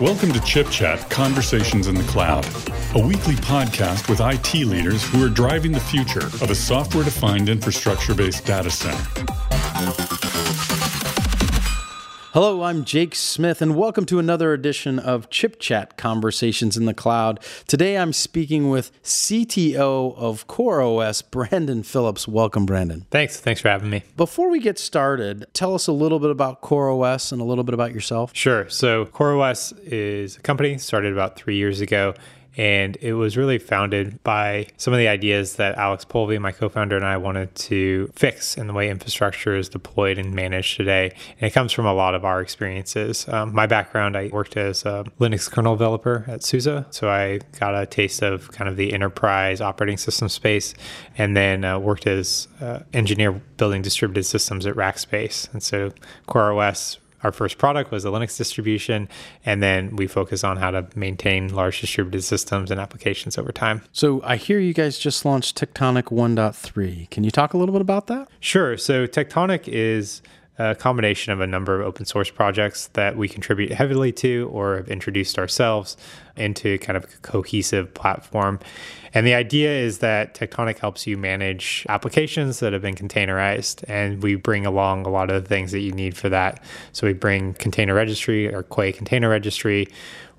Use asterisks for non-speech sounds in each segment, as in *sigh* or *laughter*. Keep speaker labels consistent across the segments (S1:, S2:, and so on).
S1: Welcome to Chip Chat Conversations in the Cloud, a weekly podcast with IT leaders who are driving the future of a software defined infrastructure based data center.
S2: Hello, I'm Jake Smith, and welcome to another edition of Chip Chat Conversations in the Cloud. Today I'm speaking with CTO of CoreOS, Brandon Phillips. Welcome, Brandon.
S3: Thanks. Thanks for having me.
S2: Before we get started, tell us a little bit about CoreOS and a little bit about yourself.
S3: Sure. So, CoreOS is a company started about three years ago and it was really founded by some of the ideas that Alex Polvi, my co founder, and I wanted to fix in the way infrastructure is deployed and managed today. And it comes from a lot of our experiences. Um, my background, I worked as a Linux kernel developer at SUSE. So I got a taste of kind of the enterprise operating system space and then uh, worked as uh, engineer building distributed systems at Rackspace. And so CoreOS our first product was a Linux distribution, and then we focus on how to maintain large distributed systems and applications over time.
S2: So I hear you guys just launched Tectonic 1.3. Can you talk a little bit about that?
S3: Sure. So Tectonic is a combination of a number of open source projects that we contribute heavily to or have introduced ourselves into kind of a cohesive platform. And the idea is that Tectonic helps you manage applications that have been containerized. And we bring along a lot of the things that you need for that. So we bring container registry or Quay container registry.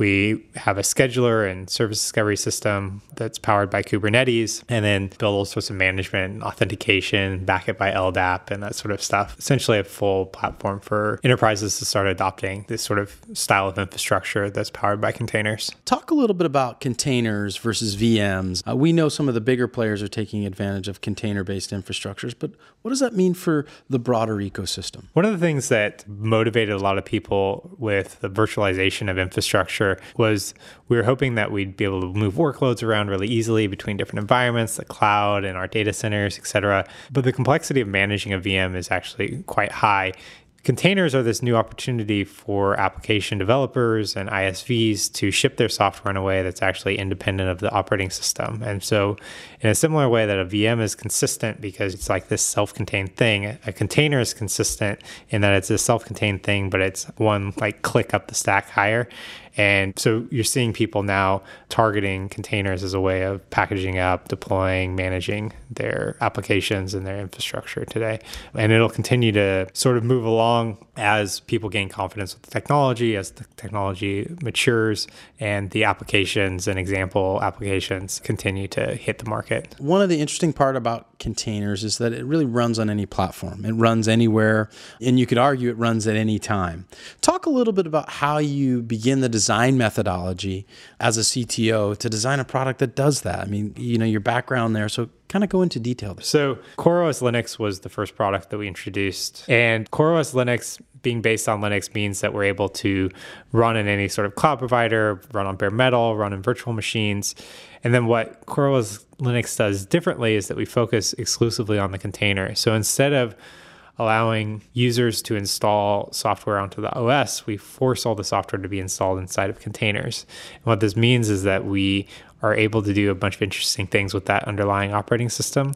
S3: We have a scheduler and service discovery system that's powered by Kubernetes, and then build all sorts of management and authentication, back it by LDAP and that sort of stuff. Essentially, a full platform for enterprises to start adopting this sort of style of infrastructure that's powered by containers.
S2: Talk a little bit about containers versus VMs. Uh, we know some of the bigger players are taking advantage of container based infrastructures, but what does that mean for the broader ecosystem?
S3: One of the things that motivated a lot of people with the virtualization of infrastructure was we were hoping that we'd be able to move workloads around really easily between different environments, the cloud and our data centers, et cetera. But the complexity of managing a VM is actually quite high. Containers are this new opportunity for application developers and ISVs to ship their software in a way that's actually independent of the operating system. And so, in a similar way that a VM is consistent because it's like this self contained thing, a container is consistent in that it's a self contained thing, but it's one like click up the stack higher. And so you're seeing people now targeting containers as a way of packaging up, deploying, managing their applications and their infrastructure today. And it'll continue to sort of move along as people gain confidence with the technology, as the technology matures, and the applications and example applications continue to hit the market.
S2: One of the interesting part about containers is that it really runs on any platform. It runs anywhere, and you could argue it runs at any time. Talk a little bit about how you begin the design methodology as a CTO to design a product that does that. I mean, you know, your background there, so kind of go into detail.
S3: So, CoreOS Linux was the first product that we introduced, and CoreOS Linux being based on Linux means that we're able to run in any sort of cloud provider, run on bare metal, run in virtual machines. And then what CoreOS Linux does differently is that we focus exclusively on the container. So instead of allowing users to install software onto the OS, we force all the software to be installed inside of containers. And what this means is that we are able to do a bunch of interesting things with that underlying operating system.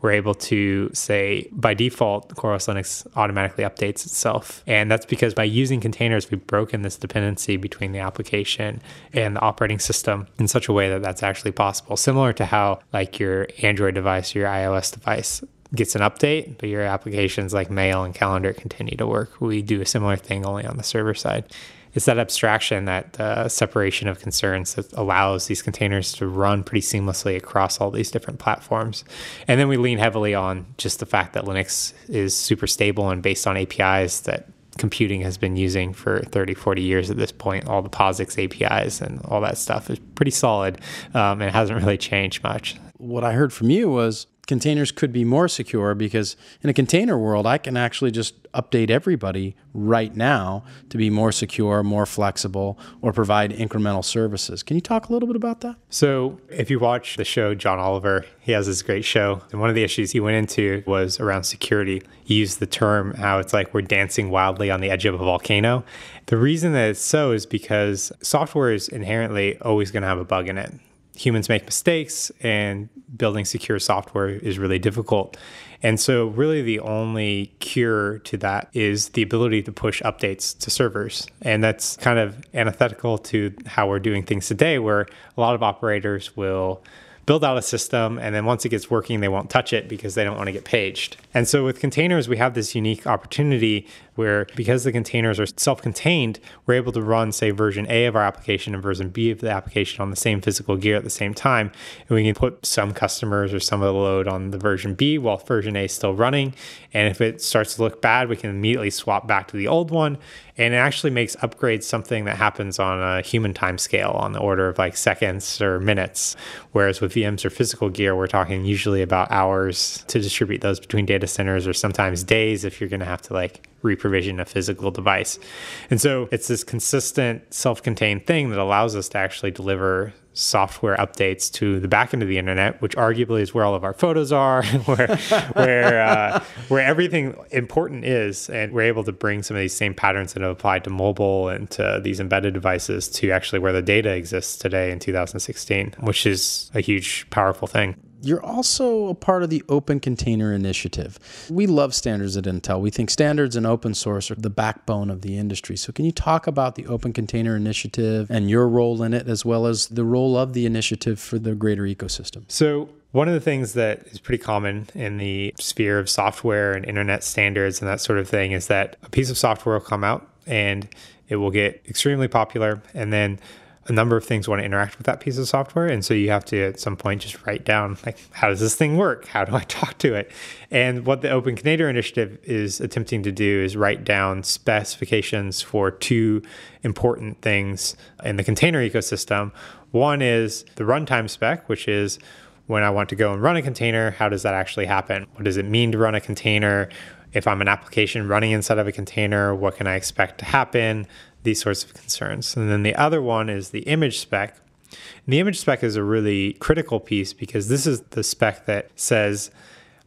S3: We're able to say by default, CoreOS Linux automatically updates itself. And that's because by using containers, we've broken this dependency between the application and the operating system in such a way that that's actually possible. Similar to how, like, your Android device or your iOS device gets an update, but your applications like mail and calendar continue to work. We do a similar thing only on the server side. It's that abstraction, that uh, separation of concerns that allows these containers to run pretty seamlessly across all these different platforms. And then we lean heavily on just the fact that Linux is super stable and based on APIs that computing has been using for 30, 40 years at this point. All the POSIX APIs and all that stuff is pretty solid um, and hasn't really changed much.
S2: What I heard from you was containers could be more secure because in a container world, I can actually just update everybody right now to be more secure, more flexible, or provide incremental services. Can you talk a little bit about that?
S3: So, if you watch the show John Oliver, he has this great show. And one of the issues he went into was around security. He used the term how it's like we're dancing wildly on the edge of a volcano. The reason that it's so is because software is inherently always going to have a bug in it humans make mistakes and building secure software is really difficult. And so, really, the only cure to that is the ability to push updates to servers. And that's kind of antithetical to how we're doing things today, where a lot of operators will build out a system and then once it gets working they won't touch it because they don't want to get paged. And so with containers we have this unique opportunity where because the containers are self-contained we're able to run say version a of our application and version b of the application on the same physical gear at the same time. And we can put some customers or some of the load on the version b while version a is still running. And if it starts to look bad we can immediately swap back to the old one and it actually makes upgrades something that happens on a human time scale on the order of like seconds or minutes. Whereas with vms or physical gear we're talking usually about hours to distribute those between data centers or sometimes days if you're going to have to like reprovision a physical device. And so it's this consistent self-contained thing that allows us to actually deliver software updates to the back end of the internet, which arguably is where all of our photos are, *laughs* where where uh, where everything important is, and we're able to bring some of these same patterns that have applied to mobile and to these embedded devices to actually where the data exists today in 2016, which is a huge, powerful thing.
S2: You're also a part of the Open Container Initiative. We love standards at Intel. We think standards and open source are the backbone of the industry. So, can you talk about the Open Container Initiative and your role in it, as well as the role of the initiative for the greater ecosystem?
S3: So, one of the things that is pretty common in the sphere of software and internet standards and that sort of thing is that a piece of software will come out and it will get extremely popular and then a number of things want to interact with that piece of software. And so you have to at some point just write down like how does this thing work? How do I *laughs* talk to it? And what the Open Container Initiative is attempting to do is write down specifications for two important things in the container ecosystem. One is the runtime spec, which is when I want to go and run a container, how does that actually happen? What does it mean to run a container? If I'm an application running inside of a container, what can I expect to happen? these sorts of concerns. And then the other one is the image spec. And the image spec is a really critical piece because this is the spec that says,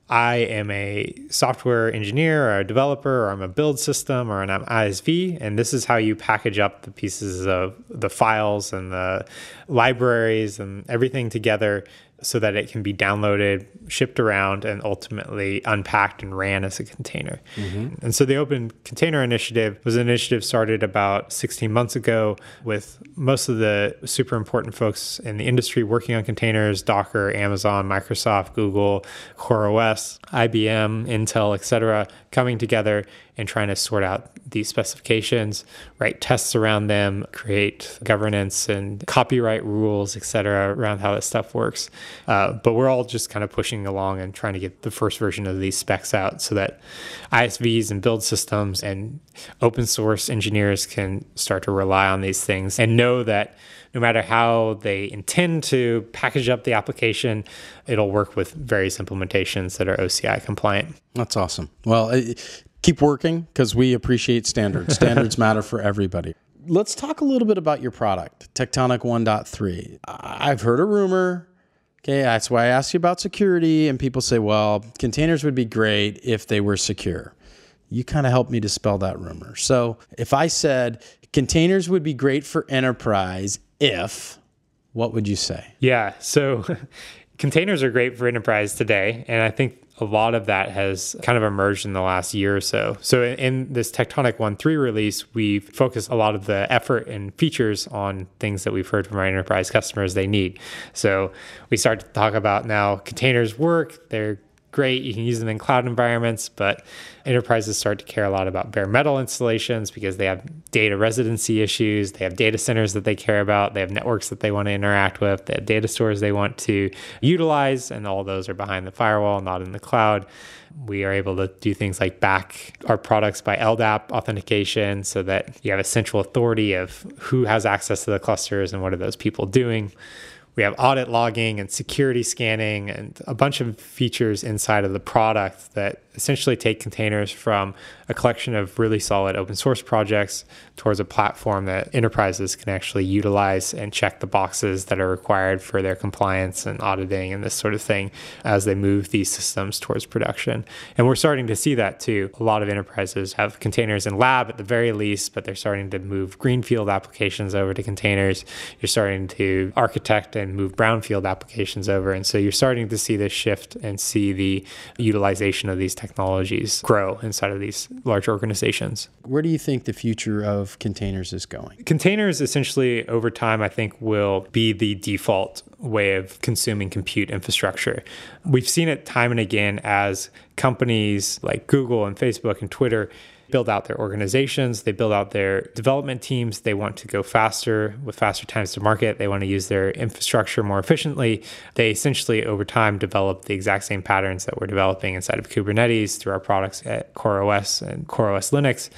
S3: I am a software engineer or a developer, or I'm a build system, or an ISV, and this is how you package up the pieces of the files and the libraries and everything together so that it can be downloaded, shipped around, and ultimately unpacked and ran as a container. Mm-hmm. And so the Open Container Initiative was an initiative started about 16 months ago with most of the super important folks in the industry working on containers Docker, Amazon, Microsoft, Google, CoreOS, IBM, Intel, etc., coming together and trying to sort out these specifications, write tests around them, create governance and copyright rules, et cetera, around how this stuff works. Uh, but we're all just kind of pushing along and trying to get the first version of these specs out so that ISVs and build systems and open source engineers can start to rely on these things and know that no matter how they intend to package up the application, it'll work with various implementations that are OCI compliant.
S2: That's awesome. Well, keep working because we appreciate standards. *laughs* Standards matter for everybody. Let's talk a little bit about your product, Tectonic 1.3. I've heard a rumor. Okay, that's why I asked you about security. And people say, well, containers would be great if they were secure. You kind of helped me dispel that rumor. So if I said containers would be great for enterprise if, what would you say?
S3: Yeah, so *laughs* containers are great for enterprise today. And I think a lot of that has kind of emerged in the last year or so. So in this Tectonic 1.3 release, we've focused a lot of the effort and features on things that we've heard from our enterprise customers they need. So we start to talk about now containers work, they're great. You can use them in cloud environments, but enterprises start to care a lot about bare metal installations because they have data residency issues. They have data centers that they care about. They have networks that they want to interact with. They have data stores they want to utilize, and all those are behind the firewall, not in the cloud. We are able to do things like back our products by LDAP authentication so that you have a central authority of who has access to the clusters and what are those people doing. We have audit logging and security scanning and a bunch of features inside of the product that essentially take containers from a collection of really solid open source projects towards a platform that enterprises can actually utilize and check the boxes that are required for their compliance and auditing and this sort of thing as they move these systems towards production. And we're starting to see that too. A lot of enterprises have containers in lab at the very least, but they're starting to move greenfield applications over to containers. You're starting to architect and move brownfield applications over. And so you're starting to see this shift and see the utilization of these technologies grow inside of these large organizations.
S2: Where do you think the future of containers is going?
S3: Containers essentially over time, I think, will be the default way of consuming compute infrastructure. We've seen it time and again as companies like Google and Facebook and Twitter build out their organizations, they build out their development teams. They want to go faster with faster times to market. They want to use their infrastructure more efficiently. They essentially, over time, develop the exact same patterns that we're developing inside of Kubernetes through our products at CoreOS and CoreOS Linux.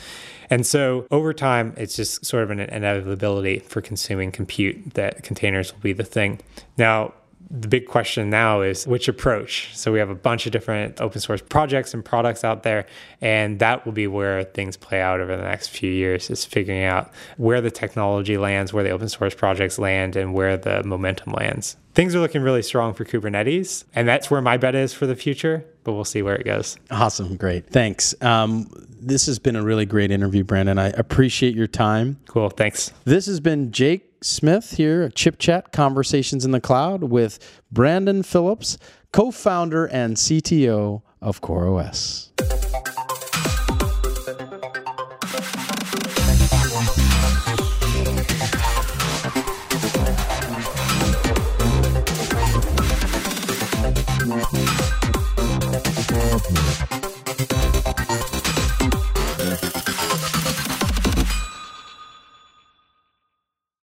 S3: And so over time, it's just sort of an inevitability for consuming compute that containers will be the thing. Now, the big question now is which approach. So we have a bunch of different open source projects and products out there, and that will be where things play out over the next few years is figuring out where the technology lands, where the open source projects land, and where the momentum lands. Things are looking really strong for Kubernetes, and that's where my bet is for the future, but we'll see where it goes.
S2: Awesome. Great. Thanks. Um, this has been a really great interview, Brandon. I appreciate your time.
S3: Cool. Thanks.
S2: This has been Jake Smith here at Chip Chat Conversations in the Cloud with Brandon Phillips, co founder and CTO of CoreOS.